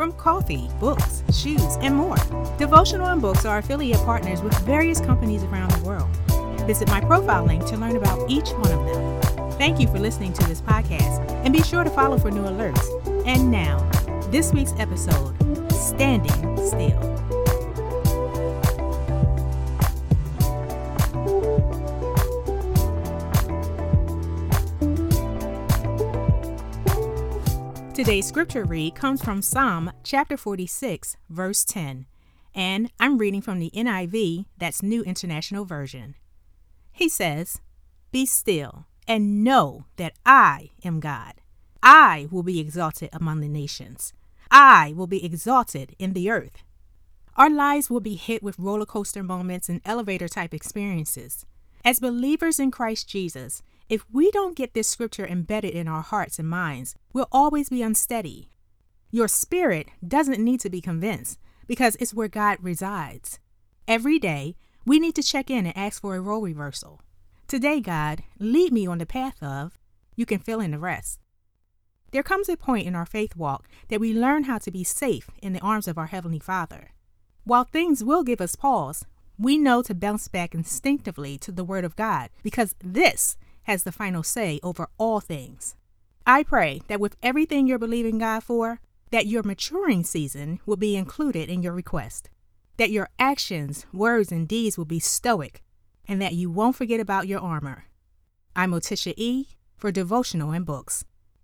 from coffee, books, shoes, and more. Devotional and Books are affiliate partners with various companies around the world. Visit my profile link to learn about each one of them. Thank you for listening to this podcast, and be sure to follow for new alerts. And now, this week's episode Standing Still. Today's scripture read comes from Psalm chapter 46, verse 10, and I'm reading from the NIV, that's New International Version. He says, Be still and know that I am God. I will be exalted among the nations. I will be exalted in the earth. Our lives will be hit with roller coaster moments and elevator type experiences. As believers in Christ Jesus, if we don't get this scripture embedded in our hearts and minds, we'll always be unsteady. Your spirit doesn't need to be convinced because it's where God resides. Every day, we need to check in and ask for a role reversal. Today, God, lead me on the path of, you can fill in the rest. There comes a point in our faith walk that we learn how to be safe in the arms of our Heavenly Father. While things will give us pause, we know to bounce back instinctively to the Word of God because this has the final say over all things. I pray that with everything you're believing God for, that your maturing season will be included in your request, that your actions, words, and deeds will be stoic, and that you won't forget about your armor. I'm Otishia E. for Devotional and Books.